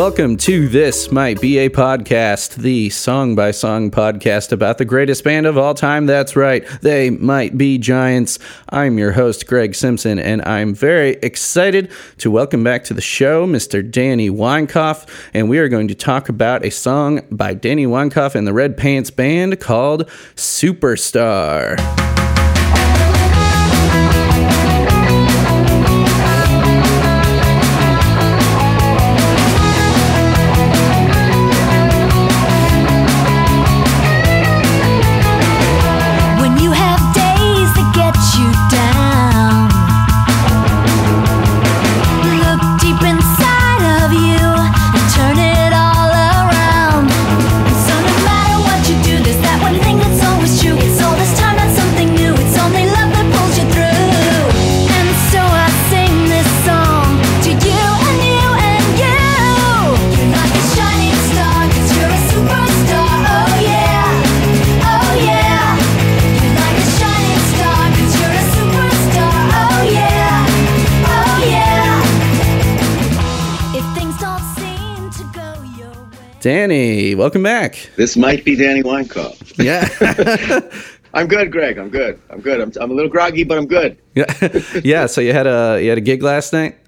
Welcome to This Might Be a Podcast, the song by song podcast about the greatest band of all time. That's right, they might be giants. I'm your host, Greg Simpson, and I'm very excited to welcome back to the show Mr. Danny Weinkauf. And we are going to talk about a song by Danny Weinkauf and the Red Pants Band called Superstar. Danny, welcome back. This might be Danny Weinkauf. Yeah. I'm good, Greg. I'm good. I'm good. I'm, I'm a little groggy, but I'm good. yeah. yeah, so you had a you had a gig last night?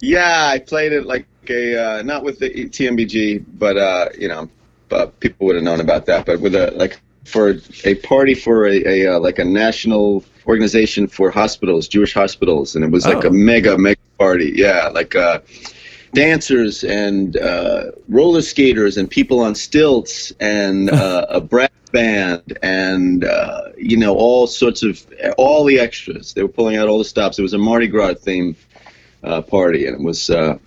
Yeah, I played it like a uh, not with the TMBG, but uh, you know, but people would have known about that. But with a like for a party for a, a uh, like a national organization for hospitals, Jewish hospitals, and it was like Oh. a mega mega party. Yeah, like uh, dancers and uh, roller skaters and people on stilts and uh, a brass band and uh, you know all sorts of all the extras. They were pulling out all the stops. It was a Mardi Gras theme uh, party, and it was uh,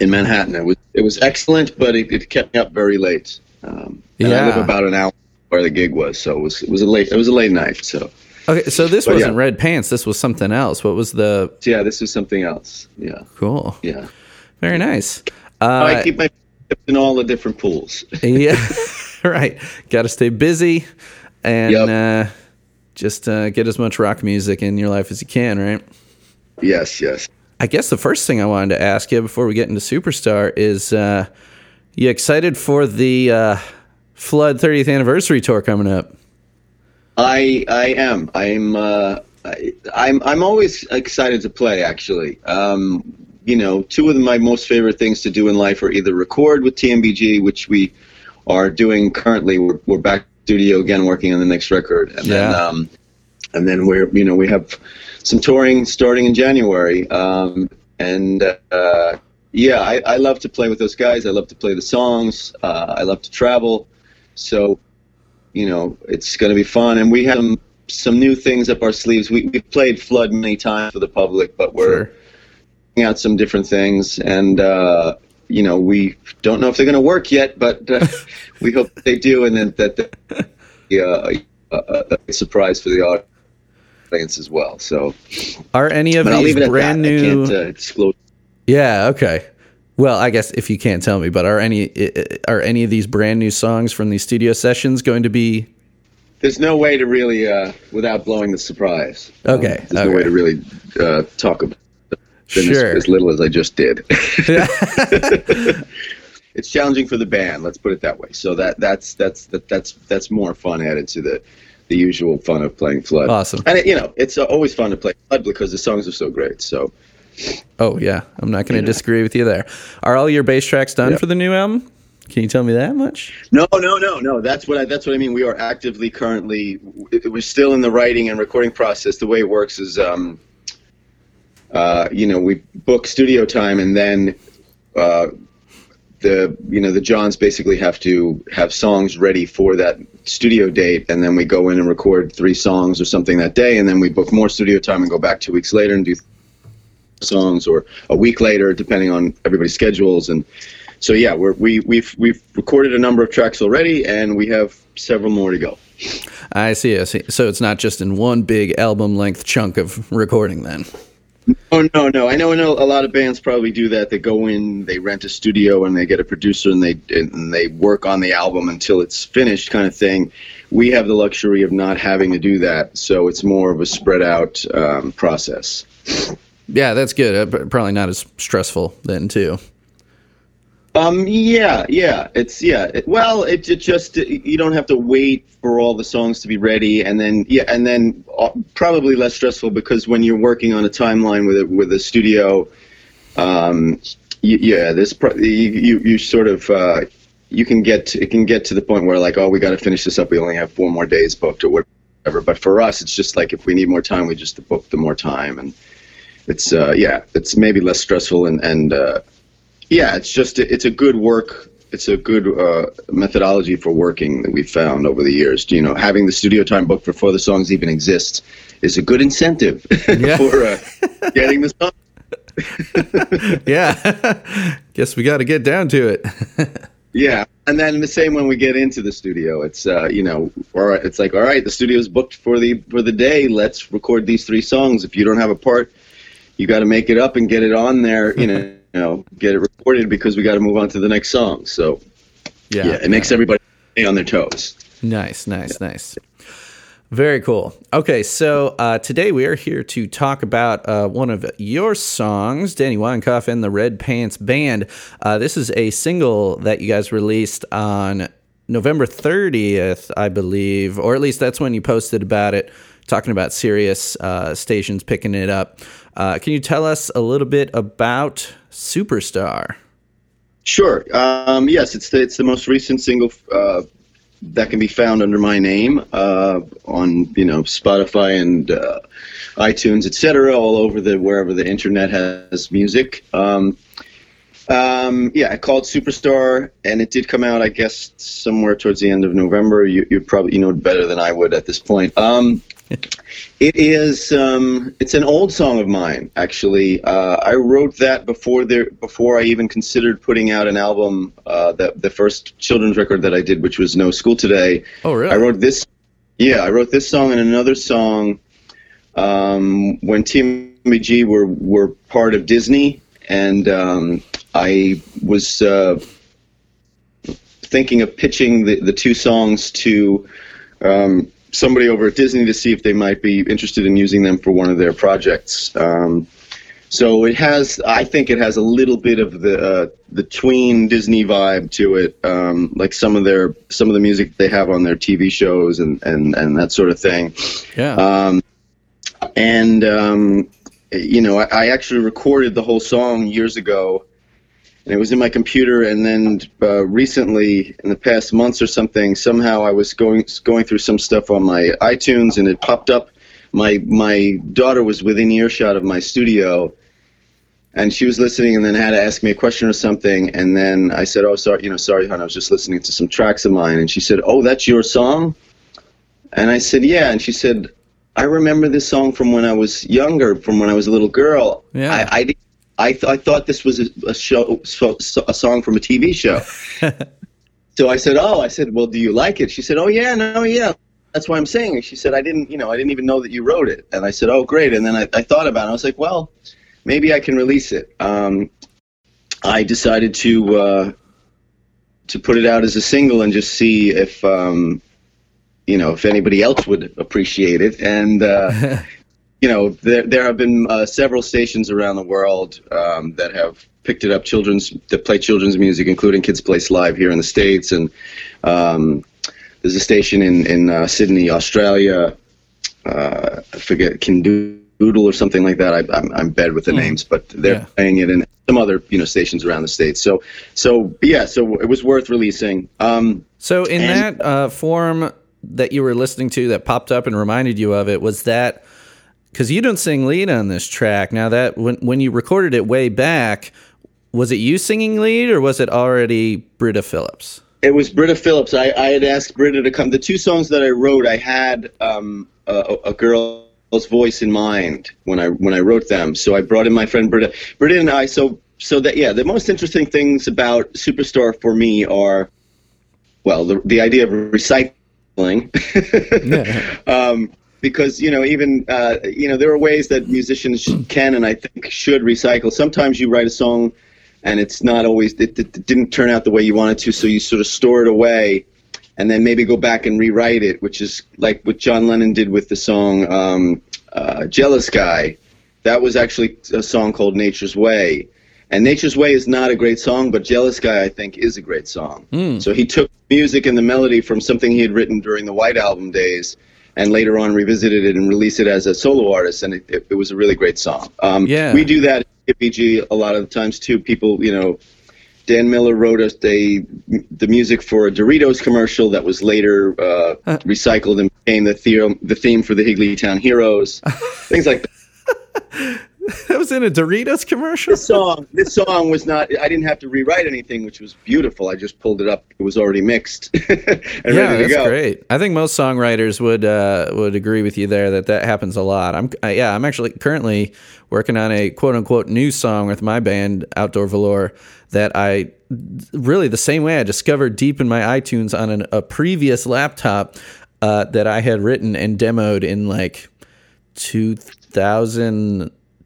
in Manhattan. It was it was excellent, but it, it kept me up very late. Um, and I live Yeah. about an hour where the gig was, so it was it was a late it was a late night. So, Okay, so this But wasn't yeah. red pants. This was something else. What was the yeah, this is something else. Yeah, cool? yeah. Very nice. I Uh, keep my in all the different pools. yeah, right. Got to stay busy and Yep. uh, just uh, get as much rock music in your life as you can, right? yes, yes. I guess the first thing I wanted to ask you before we get into Superstar is uh, you excited for the uh, Flood 30th anniversary tour coming up? I I am. I'm uh, I, I'm I'm always excited to play. Actually, um, you know, two of my most favorite things to do in life are either record with TMBG, which we are doing currently. We're we're back studio again, working on the next record, and then um, and then we're you know we have some touring starting in January, um, and uh, yeah, I, I love to play with those guys. I love to play the songs. Uh, I love to travel, so you know it's going to be fun. And we have some, some new things up our sleeves. We we played Flood many times for the public, but we're Sure. Out some different things, and uh, you know we don't know if they're going to work yet, but uh, we hope they do, and then that that yeah, a, surprise for the audience as well. So, Are any of these leave it at brand new? Uh. Yeah. Okay. Well, I guess if you can't tell me, but are any are any of these brand new songs from these studio sessions going to be? There's no way to really, uh, without blowing the surprise. Okay, Um, there's no way to really uh, talk about them as, Sure. as little as I just did. it's challenging for the band. Let's put it that way. So that that's that's that, that's that's more fun added to the the usual fun of playing Flood. Awesome. And it, you know, it's uh, always fun to play Flood because the songs are so great. So Oh yeah, I'm not going to Yeah. disagree with you there. Are all your bass tracks done Yeah. for the new album? Can you tell me that much? No, no, no, no. That's what I, that's what I mean. We are actively currently. We're still in the writing and recording process. The way it works is, um, uh, you know, we book studio time and then uh, the you know the Johns basically have to have songs ready for that studio date, and then we go in and record three songs or something that day, and then we book more studio time and go back two weeks later and do songs or a week later, depending on everybody's schedules and so yeah, we're, we we've we've recorded a number of tracks already, and we have several more to go. I see. I see. So it's not just in one big album length chunk of recording then. Oh no, no, I know, I know. A lot of bands probably do that. They go in, they rent a studio, and they get a producer, and they and they work on the album until it's finished, kind of thing. We have the luxury of not having to do that, so it's more of a spread out um, process. Yeah, that's good. Uh, Probably not as stressful then too. Um, yeah, yeah, it's yeah. It, well, it, it just you don't have to wait for all the songs to be ready, and then yeah, and then uh, probably less stressful because when you're working on a timeline with a, with a studio, um, yeah, this pro- you, you you sort of uh, you can get to, it can get to the point where like oh we got to finish this up we only have four more days booked or whatever. But for us, it's just like if we need more time, we just book the more time, and it's uh, yeah, it's maybe less stressful and and uh, yeah, it's just it's a good work. It's a good uh, methodology for working that we've found over the years. You know, having the studio time booked before the songs even exist is a good incentive Yeah. for uh, getting the song. yeah. Guess we got to get down to it. Yeah, and then the same when we get into the studio. It's uh, you know, all right. It's like all right, the studio's booked for the for the day. Let's record these three songs. If you don't have a part, you got to make it up and get it on there. You know, you know, get it recorded because we got to move on to the next song. So yeah. yeah, it makes everybody stay on their toes. Nice, nice, nice. Very cool. Okay, so uh, today we are here to talk about uh, one of your songs, Danny Weinkauf and the Red Pants Band. Uh, this is a single that you guys released on November 30th, I believe, or at least that's when you posted about it, talking about Sirius uh, stations picking it up. Uh, can you tell us a little bit about Superstar? Sure. Um, yes, it's the it's the most recent single uh, that can be found under my name uh, on you know Spotify and uh, iTunes, etc., all over the wherever the internet has music. Um, um, yeah, I called Superstar, and it did come out, I guess, somewhere towards the end of November. You, you probably you know better than I would at this point. Um, it is. Um, it's an old song of mine, actually. Uh, I wrote that before there, before I even considered putting out an album. Uh, the the first children's record that I did, which was No School Today. Oh, really? I wrote this. Yeah, I wrote this song and another song um, when Team G were were part of Disney, and um, I was uh, thinking of pitching the, the two songs to um, somebody over at Disney to see if they might be interested in using them for one of their projects. Um, so it has, I think it has a little bit of the uh, the tween Disney vibe to it, um, like some of their some of the music they have on their TV shows and and, and that sort of thing. Yeah. Um, and um, you know, I, I actually recorded the whole song years ago, and it was in my computer. And then uh, recently, in the past months or something, somehow I was going going through some stuff on my iTunes, and it popped up. My my daughter was within earshot of my studio, and she was listening, and then had to ask me a question or something. And then I said, "Oh, sorry, you know, sorry, hon, I was just listening to some tracks of mine." And she said, "Oh, that's your song." And I said, "Yeah." And she said, I remember this song from when I was younger, from when I was a little girl. Yeah. I, I, di- I, th- I thought this was a, a show, so, so- a song from a TV show. so I said, "Oh," I said, "Well, do you like it?" She said, "Oh yeah, no, yeah." That's why I'm saying it. She said, "I didn't, you know, I didn't even know that you wrote it." And I said, "Oh, great." And then I, I thought about it. I was like, "Well, maybe I can release it." Um, I decided to uh, to put it out as a single and just see if um, you know if anybody else would appreciate it. And uh, you know, there there have been uh, several stations around the world um, that have picked it up. Children's that play children's music, including Kids Place Live here in the states, and um, there's a station in in uh, Sydney, Australia. Uh, I forget Kindoodle or something like that. I, I'm I'm bad with the names, but they're Yeah. playing it in some other you know stations around the states. So so yeah, so it was worth releasing. Um, So, in And- that uh, form that you were listening to that popped up and reminded you of it, was that because you don't sing lead on this track? Now, that when when you recorded it way back, was it you singing lead or was it already Britta Phillips? It was Britta Phillips. I, I had asked Britta to come. The two songs that I wrote, I had um, a, a girl's voice in mind when I when I wrote them. So I brought in my friend Britta. Britta and I. So so that yeah, the most interesting things about Superstar for me are, well, the the idea of recycling. um, because you know even uh, you know there are ways that musicians can and I think should recycle. Sometimes you write a song and it's not always it, it didn't turn out the way you wanted to, so you sort of store it away and then maybe go back and rewrite it, which is like what John Lennon did with the song um, uh, "Jealous Guy." That was actually a song called "Nature's Way." And Nature's Way is not a great song, but Jealous Guy, I think, is a great song. Hmm. So he took music and the melody from something he had written during the White Album days and later on revisited it and released it as a solo artist, and it, it, it was a really great song. Um, Yeah. We do that at BG a lot of the times too. People, you know, Dan Miller wrote us they, the music for a Doritos commercial that was later uh, recycled and became the theme, the theme for the Higglytown Heroes. Things like that. That was in a Doritos commercial. This song, this song was not. I didn't have to rewrite anything, which was beautiful. I just pulled it up. It was already mixed and yeah, ready to that's go. great. I think most songwriters would uh, would agree with you there that that happens a lot. I'm uh, yeah, I'm actually currently working on a quote unquote new song with my band Outdoor Velour that I really the same way I discovered deep in my iTunes on an, a previous laptop uh, that I had written and demoed in like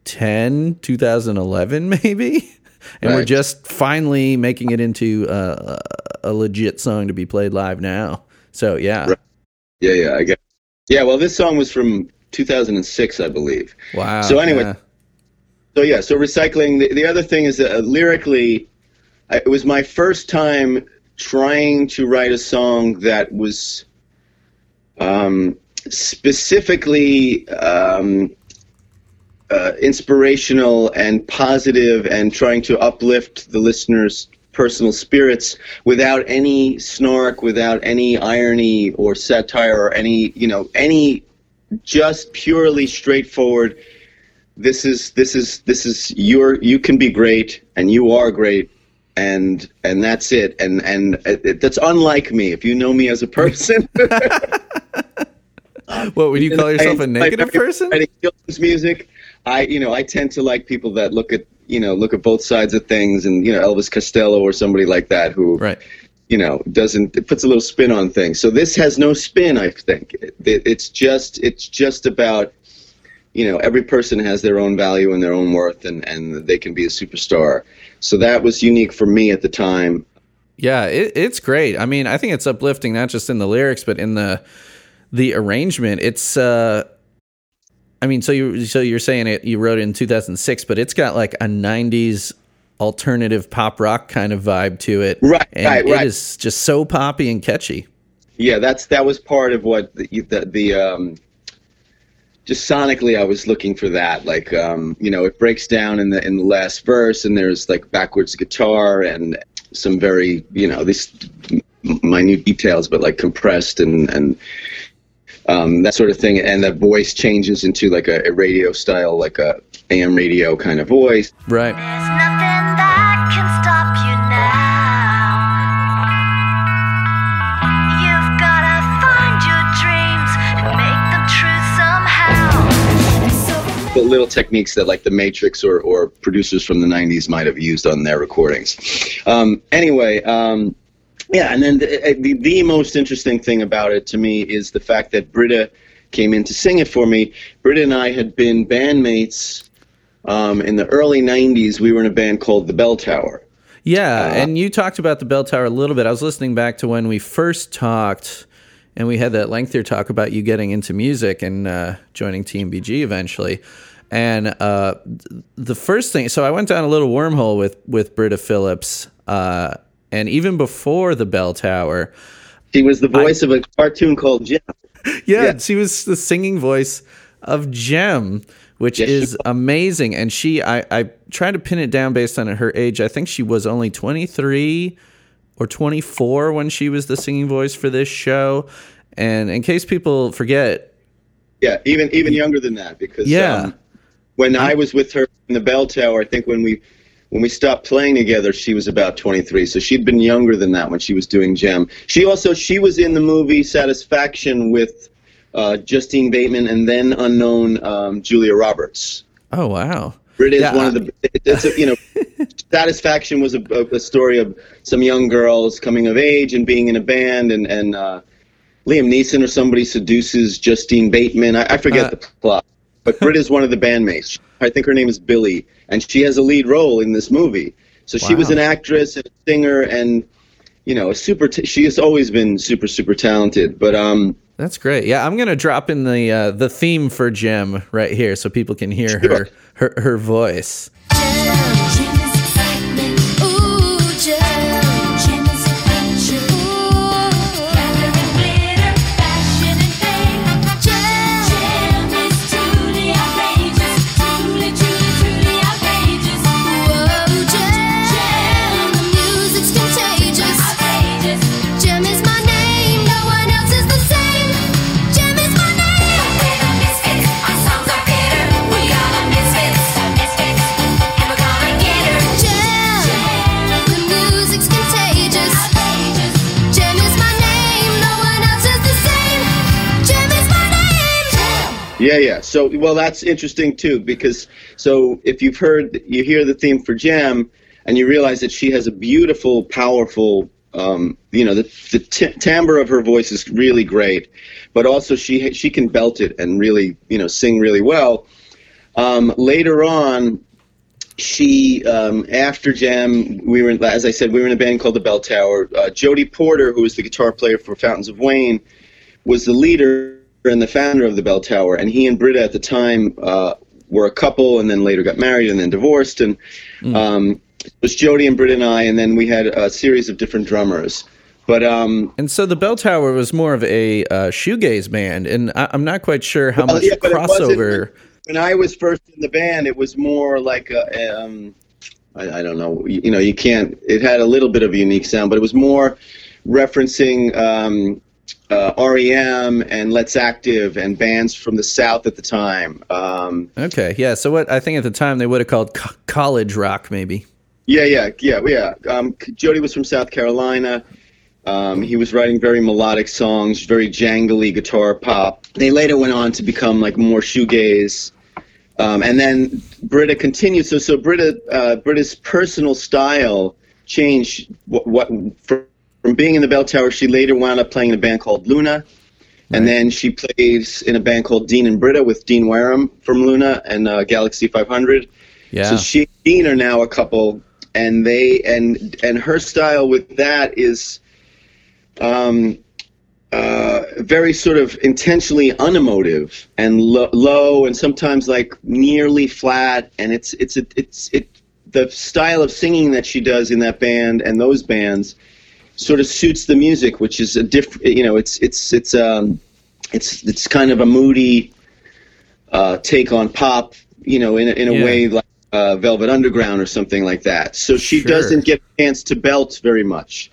2010, 2011 maybe. And we're just finally making it into uh, a legit song to be played live now. So yeah, Right. Yeah, yeah, I get. Yeah, well, this song was from 2006, I believe. wow. So anyway- yeah. So yeah, so recycling. The, the other thing is that uh, lyrically, I, it was my first time trying to write a song that was um, specifically um, uh, inspirational and positive, and trying to uplift the listener's personal spirits without any snark, without any irony or satire or any you know any just purely straightforward this is this is this is your you can be great and you are great and and that's it. And and it, that's unlike me if you know me as a person. What would you call yourself I- a negative I- person? writing children's music i you know i tend to like people that look at you know look at both sides of things and you know elvis costello or somebody like that who Right. you know doesn't it puts a little spin on things so this has no spin i think it, it, it's just it's just about you know every person has their own value and their own worth and and they can be a superstar so that was unique for me at the time Yeah, it, it's great. I mean, I think it's uplifting not just in the lyrics but in the the arrangement. It's uh I mean, so you so you're saying it you wrote it in 2006, but it's got like a 90s alternative pop rock kind of vibe to it. Right, and right, right. is just so poppy and catchy. yeah that's that was part of what the the, the um just sonically i was looking for that like um you know it breaks down in the in the last verse and there's like backwards guitar and some very you know these minute details but like compressed and and um, that sort of thing and the voice changes into like a, a radio style like a am radio kind of voice Right. There's nothing that can stop you now. You've gotta find your dreams and make them true somehow. So the little techniques that like the Matrix or, or producers from the 90s might have used on their recordings. Um, anyway, um, yeah, and then the, the, the most interesting thing about it to me is the fact that Britta came in to sing it for me. Britta and I had been bandmates um, in the early 90s. We were in a band called The Bell Tower. Yeah, Uh, and you talked about the bell tower a little bit. I was listening back to when we first talked, and we had that lengthier talk about you getting into music and uh, joining TMBG eventually. And uh, the first thing, so I went down a little wormhole with with Britta Phillips, uh, and even before the bell tower, She was the voice of a cartoon called Jem. yeah, Yeah. she was the singing voice of Jem, which Yes, is amazing. And she, I, I tried to pin it down based on her age. I think she was only 23 or 24 when she was the singing voice for this show. And in case people forget, Yeah, even even younger than that because Yeah. um, when I was with her in the bell tower, I think when we when we stopped playing together, she was about 23. So she'd been younger than that when she was doing Jem. She also she was in the movie Satisfaction with uh, Justine Bateman and then unknown um, Julia Roberts. oh wow, It is Yeah, one of the it's a, you know Satisfaction was a, a, story of some young girls coming of age and being in a band and and uh, Liam Neeson or somebody seduces Justine Bateman. I, I forget Uh. the plot, but Britt is one of the bandmates. I think her name is Billy, and she has a lead role in this movie. So she was an actress and a singer, and you know, a super. T- she has always been super super talented. But um, that's great. Yeah, I'm gonna drop in the uh, the theme for Jem right here so people can hear Sure. her her her voice. Yeah, yeah. So, well, that's interesting too because so if you've heard, you hear the theme for Jem, and you realize that she has a beautiful, powerful. Um, you know, the, the t- timbre of her voice is really great, but also she she can belt it and really, you know, sing really well. Um, later on, she um, after Jem, we were in, as I said, we were in a band called the Bell Tower. Uh, Jody Porter, who was the guitar player for Fountains of Wayne, was the leader and the founder of the Bell Tower, and he and Britta at the time uh, were a couple, and then later got married and then divorced, and um, it was Jody and Britta and I, and then we had a series of different drummers. But um, And so the Bell Tower was more of a uh, shoegaze band, and I, I'm not quite sure how Well, much yeah, but it wasn't- crossover. when I was first in the band, it was more like a, um, I, I don't know, you, you know, you can't. It had a little bit of a unique sound, but it was more referencing um, uh, REM and Let's Active and bands from the South at the time. Um, Okay, yeah. So what I think at the time they would have called co- college rock, maybe. yeah, yeah, yeah, yeah. Um, Jody was from South Carolina. Um, he was writing very melodic songs, very jangly guitar pop. They later went on to become like more shoegaze. Um, and then Britta continued. So, so Britta, uh, Britta's personal style changed. What, what from, from being in the Bell Tower, she later wound up playing in a band called Luna, and then she plays in a band called Dean and Britta with Dean Wareham from Luna and uh, Galaxy 500. Yeah. So she and Dean are now a couple, and they and and her style with that is, um, uh, very sort of intentionally unemotive and lo- low, and sometimes like nearly flat. And it's it's a, it's it the style of singing that she does in that band and those bands sort of suits the music, which is a different. You know, it's it's it's um it's it's kind of a moody uh, take on pop. You know, in a, in a Yeah. way like uh, Velvet Underground or something like that. So she Sure. doesn't get a chance to belt very much.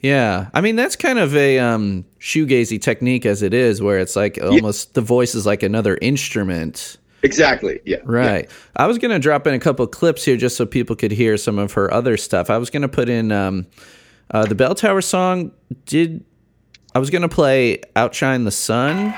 Yeah, I mean that's kind of a um, shoegazy technique as it is, where it's like almost the voice is like another instrument. Exactly. Yeah. Right. I was gonna drop in a couple clips here just so people could hear some of her other stuff. I was gonna put in um, uh, the Bell Tower song. Did I was gonna play "Outshine the Sun"?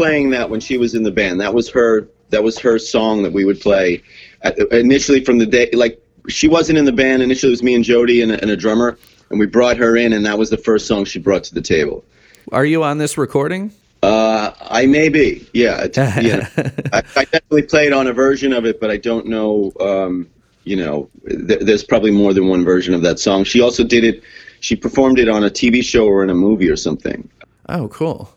Playing that when she was in the band. That was her. That was her song that we would play. At, initially, from the day, like she wasn't in the band. Initially, it was me and Jody and a, and a drummer, and we brought her in, and that was the first song she brought to the table. Are you on this recording? Uh, I may be, yeah, yeah. I, I definitely played on a version of it, but I don't know. Um, you know, th- there's probably more than one version of that song. She also did it. She performed it on a TV show or in a movie or something. Oh, cool.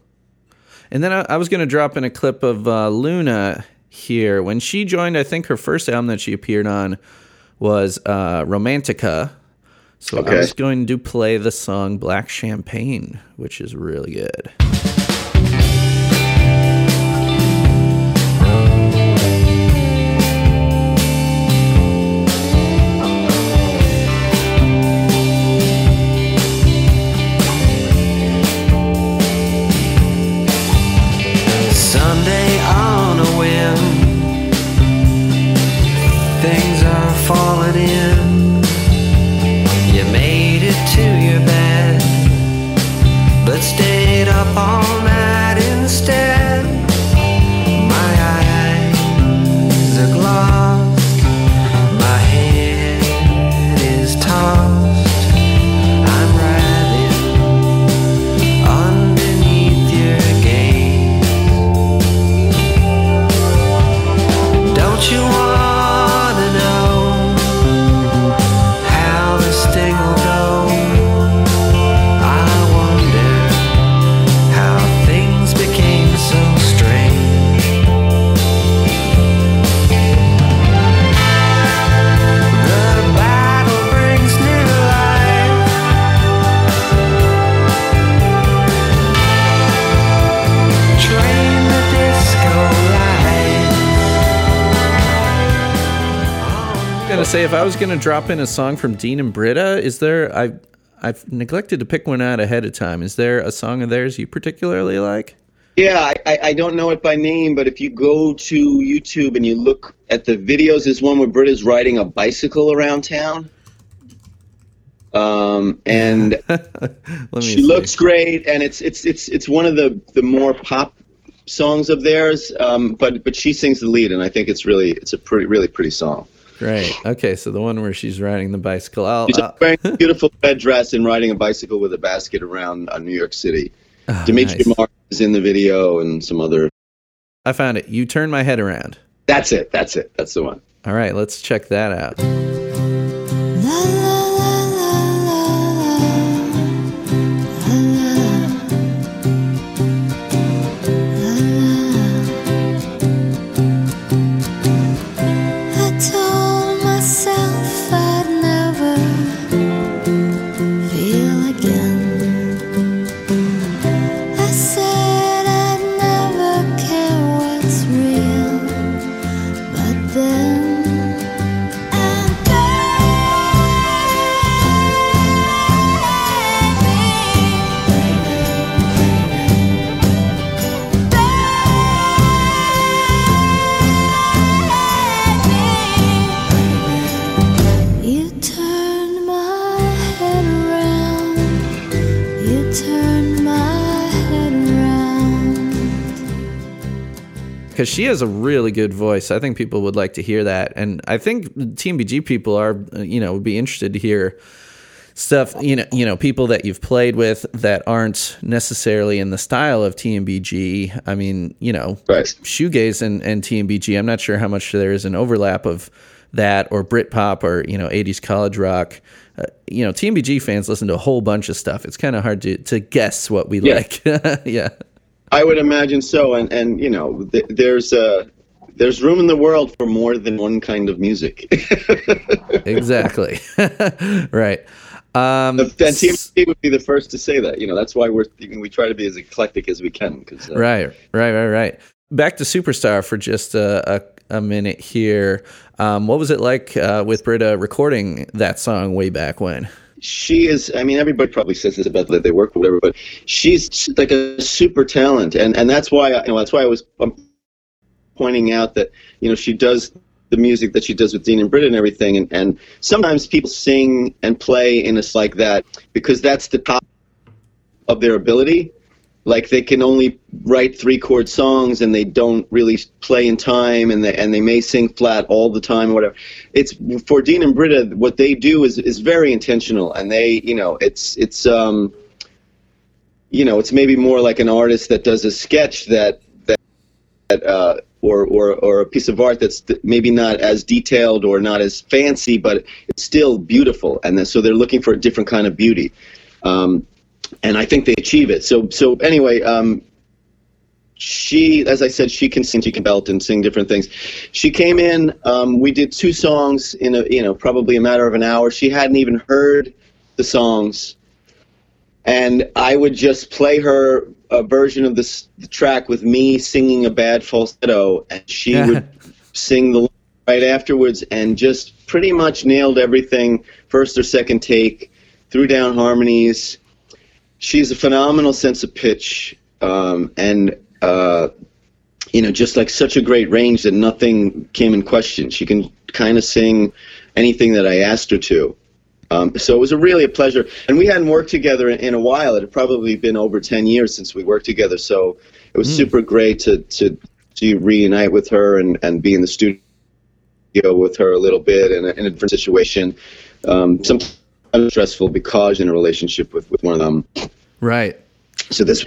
And then I, I was going to drop in a clip of uh, Luna here. When she joined, I think her first album that she appeared on was uh, Romantica. So I was going to play the song Black Champagne, which is really good. Say if I was gonna drop in a song from Dean and Britta, is there I I've neglected to pick one out ahead of time. Is there a song of theirs you particularly like? Yeah, I, I, don't know it by name, but if you go to YouTube and you look at the videos, there's one where Britta's riding a bicycle around town. Um, and Let me she see. looks great, and it's it's it's it's one of the the more pop songs of theirs. Um, but but she sings the lead, and I think it's really it's a pretty really pretty song. Great. Okay, so the one where she's riding the bicycle. I'll, She's I'll- wearing a beautiful red dress and riding a bicycle with a basket around uh, New York City. Dimitri nice. Mark is in the video, and some other. I found it. You turn my head around. That's it. That's it. That's the one. All right, let's check that out. You turned my head around. You turned my head around. because she has a really good voice. I think people would like to hear that, and I think TMBG people are, you know, would be interested to hear stuff. You know, you know, people that you've played with that aren't necessarily in the style of TMBG. I mean, you know, Right. shoegaze and, and TMBG. I'm not sure how much there is an overlap of that or Britpop or you know 80s college rock. Uh, you know, TMBG fans listen to a whole bunch of stuff. It's kind of hard to to guess what we Yeah. like. yeah. I would imagine so, and and you know, th- there's uh, there's room in the world for more than one kind of music. exactly. right. Um, and TMC would be the first to say that. You know, that's why we're we try to be as eclectic as we can. Cause, uh, right, right, right, right. Back to Superstar for just a, a, a minute here. Um, what was it like uh, with Britta recording that song way back when? she is i mean everybody probably says this about that they work or whatever but she's like a super talent and and that's why I, you know that's why i was um, pointing out that you know she does the music that she does with dean and britta and everything and and sometimes people sing and play in us like that because that's the top of their ability like they can only write three chord songs and they don't really play in time and they and they may sing flat all the time or whatever it's for Dean and Britta what they do is is very intentional and they you know it's it's um you know it's maybe more like an artist that does a sketch that that, that uh or, or, or a piece of art that's maybe not as detailed or not as fancy, but it's still beautiful. And so they're looking for a different kind of beauty. Um, and I think they achieve it. So so anyway, um, she, as I said, she can sing, she can belt and sing different things. She came in. Um, we did two songs in a you know probably a matter of an hour. She hadn't even heard the songs, and I would just play her a version of this the track with me singing a bad falsetto, and she would sing the right afterwards, and just pretty much nailed everything first or second take, threw down harmonies she's a phenomenal sense of pitch um, and uh, you know just like such a great range that nothing came in question. She can kind of sing anything that i asked her to. Um, so it was a really a pleasure. And we hadn't worked together in, in a while. It had probably been over 10 years since we worked together. So it was super great to, to to reunite with her and, and be in the studio with her a little bit in a, in a different situation. Um, sometimes stressful because in a relationship with, with one of them Right. so this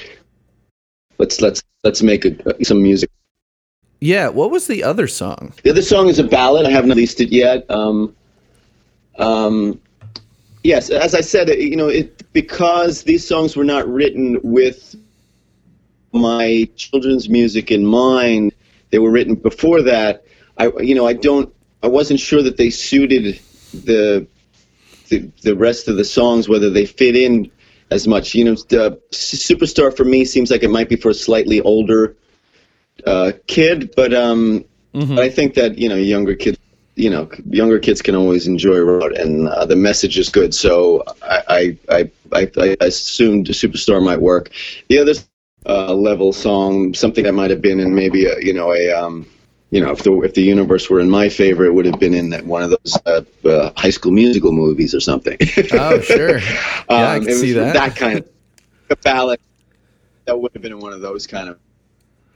let's let's let's make a, some music Yeah. What was the other song? the other song is a ballad i haven't released it yet um, um, yes as i said you know it because these songs were not written with my children's music in mind they were written before that i you know i don't i wasn't sure that they suited the the, the rest of the songs whether they fit in as much you know the superstar for me seems like it might be for a slightly older uh, kid but um but i think that you know younger kids you know younger kids can always enjoy road, and uh, the message is good. So I I I, I, I assumed Superstar might work. The other uh, level song, something that might have been in maybe a you know a um, you know if the if the universe were in my favor, it would have been in that one of those uh, uh, High School Musical movies or something. Oh, sure. Yeah, I Um, can see that. That kind of a ballad that would have been in one of those kind of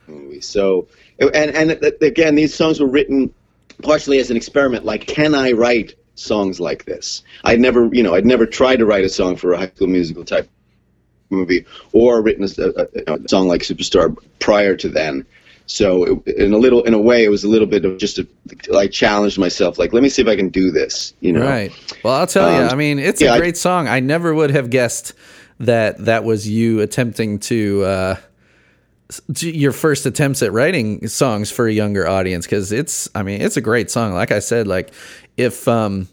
movies. So, and and again, these songs were written partially as an experiment. Like, can I write songs like this? I'd never, you know, I'd never tried to write a song for a High School Musical type movie or written a, a, a song like Superstar prior to then. So, it, in a little, in a way, it was a little bit of just a, I challenged myself, like, let me see if I can do this. You know, Right. Well, I'll tell you. Um, I mean, it's yeah, a I- great song. I never would have guessed that that was you attempting to uh, your first attempts at writing songs for a younger audience because it's. I mean, it's a great song. Like I said, like if um.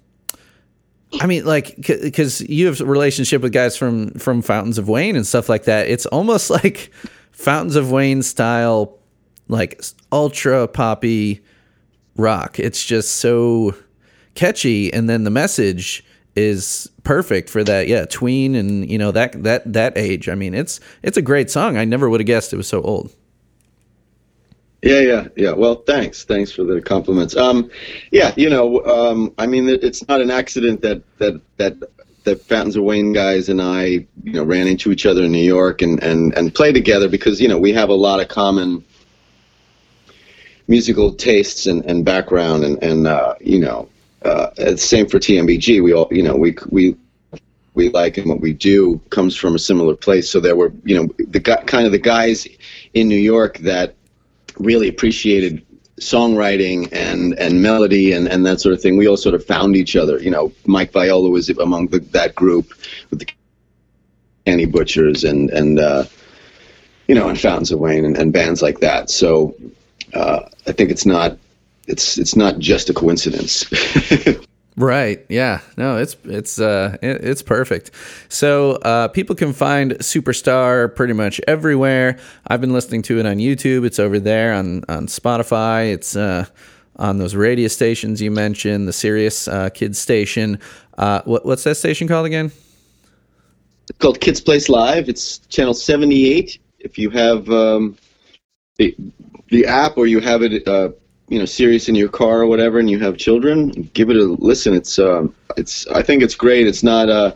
I mean, like, because you have a relationship with guys from from Fountains of Wayne and stuff like that. It's almost like Fountains of Wayne style, like ultra poppy rock. It's just so catchy and then the message is perfect for that yeah tween and you know that that that age i mean it's it's a great song i never would have guessed it was so old Yeah, yeah, yeah. Well, thanks, thanks for the compliments. Um, yeah, you know, um, I mean, it's not an accident that that that the Fountains of Wayne guys and I, you know, ran into each other in New York and and and play together because you know we have a lot of common musical tastes and, and background and and uh, you know, uh, same for TMBG. We all, you know, we we we like and what we do comes from a similar place. So there were, you know, the kind of the guys in New York that really appreciated songwriting and and melody and and that sort of thing. We all sort of found each other. You know, Mike Viola was among the, that group with the Candy Butchers and and uh, you know and Fountains of Wayne and, and bands like that. So uh, I think it's not it's it's not just a coincidence. right yeah no it's it's uh it, it's perfect so uh people can find superstar pretty much everywhere i've been listening to it on youtube it's over there on on spotify it's uh on those radio stations you mentioned the Sirius uh, Kids station. Uh, what, what's that station called again? It's called Kids Place Live. It's channel 78. If you have um, the, the app or you have it, uh, you know, Sirius in your car or whatever, and you have children, give it a listen. It's, um, it's. I think it's great. It's not, uh,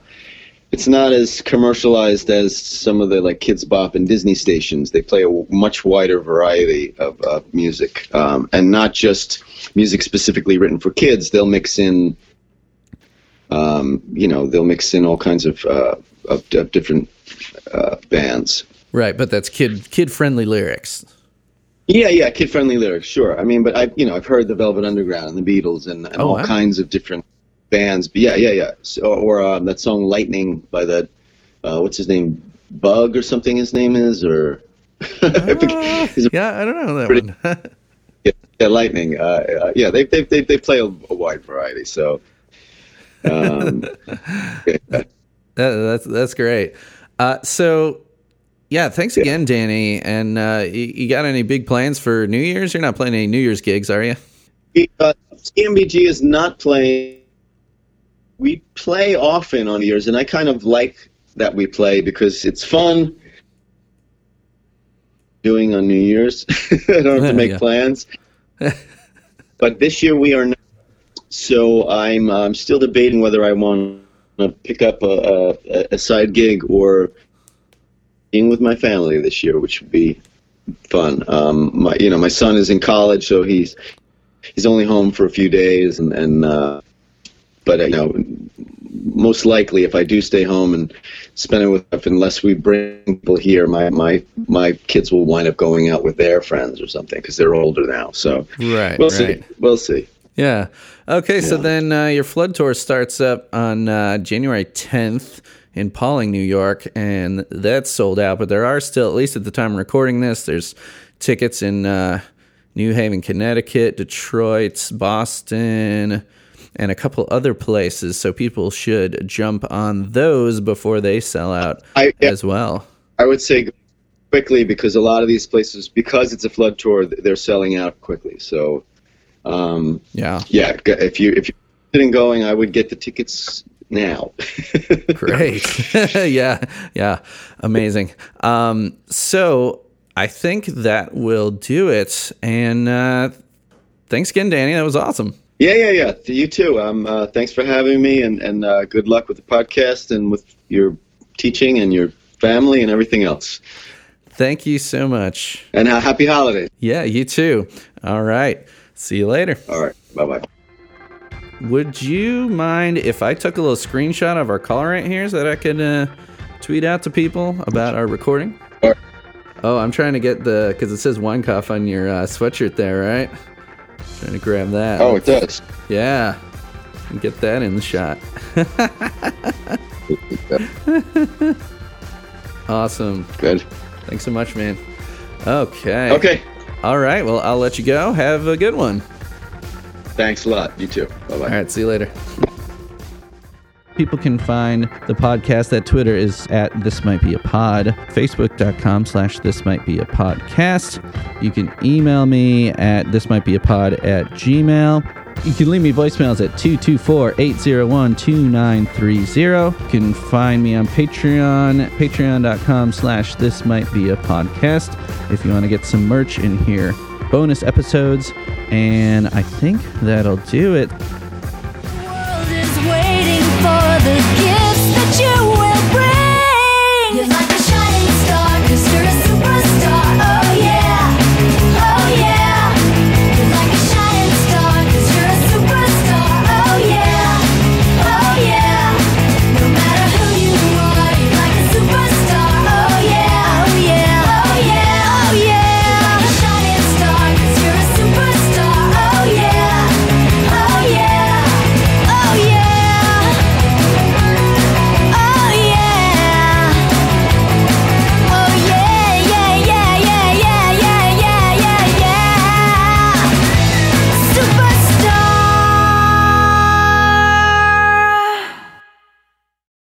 it's not as commercialized as some of the like Kidz Bop and Disney stations. They play a much wider variety of uh, music, um, and not just music specifically written for kids. They'll mix in um, you know, they'll mix in all kinds of uh, of, of different uh, bands. Right, but that's kid kid friendly lyrics. Yeah, yeah, kid friendly lyrics, sure. I mean, but I, you know, I've heard the Velvet Underground and the Beatles and, and Oh, all wow. kinds of different bands. But yeah, yeah, yeah. So, or um, that song "Lightning" by that, uh, what's his name, Bug or something. His name is, or I think he's a, Yeah, I don't know that Pretty- one. yeah, yeah, Lightning. Uh, uh, yeah, they they they, they play a, a wide variety. So. Um, yeah. That, that's that's great. Uh, so, yeah, thanks again, Danny. And uh, you, you got any big plans for New Year's? You're not playing any New Year's gigs, are you? Uh, TMBG is not playing. We play often on years, and I kind of like that we play because it's fun doing on New Year's. I don't have to make Yeah. plans. but this year we are not. So I'm I'm still debating whether I want to pick up a, a, a side gig or being with my family this year, which would be fun. Um, my you know my son is in college, so he's he's only home for a few days, and and uh, but uh, you know most likely if I do stay home and spend it with unless we bring people here, my my my kids will wind up going out with their friends or something because they're older now. So Right, we'll right. see, we'll see. Yeah. Okay, so then uh, your Flood Tour starts up on uh, January 10th in Pawling, New York, and that's sold out. But there are still, at least at the time of recording this, there's tickets in uh, New Haven, Connecticut, Detroit, Boston, and a couple other places. So people should jump on those before they sell out I- as well. I would say quickly because a lot of these places, because it's a flood tour, they're selling out quickly. So Um, Yeah. yeah, if you if you're interested in going, I would get the tickets now. Great. yeah. Yeah. Amazing. Um, so I think that will do it. And uh, thanks again, Danny. That was awesome. Yeah, yeah, yeah. To you too. Um, uh, thanks for having me, and and uh, good luck with the podcast and with your teaching and your family and everything else. Thank you so much. And uh, happy holidays. Yeah, you too. All right. See you later. All right. Bye bye. Would you mind if I took a little screenshot of our call right here so that I could uh, tweet out to people about our recording? Sure. Oh, I'm trying to get the because it says Weinkauf on your uh, sweatshirt there, right? Trying to grab that. Oh, it does. yeah. Get that in the shot. awesome. Good. Thanks so much, man. Okay. Okay. All right. Well, I'll let you go. Have a good one. Thanks a lot. You too. Bye bye. All right, see you later. People can find the podcast at Twitter is at This Might Be a Pod, Facebook.com slash This Might Be a Podcast. You can email me at This Might Be a Pod at Gmail. You can leave me voicemails at 224 801 2930. You can find me on Patreon, at patreon.com slash This Might Be a Podcast if you want to get some merch in here bonus episodes. And I think that'll do it.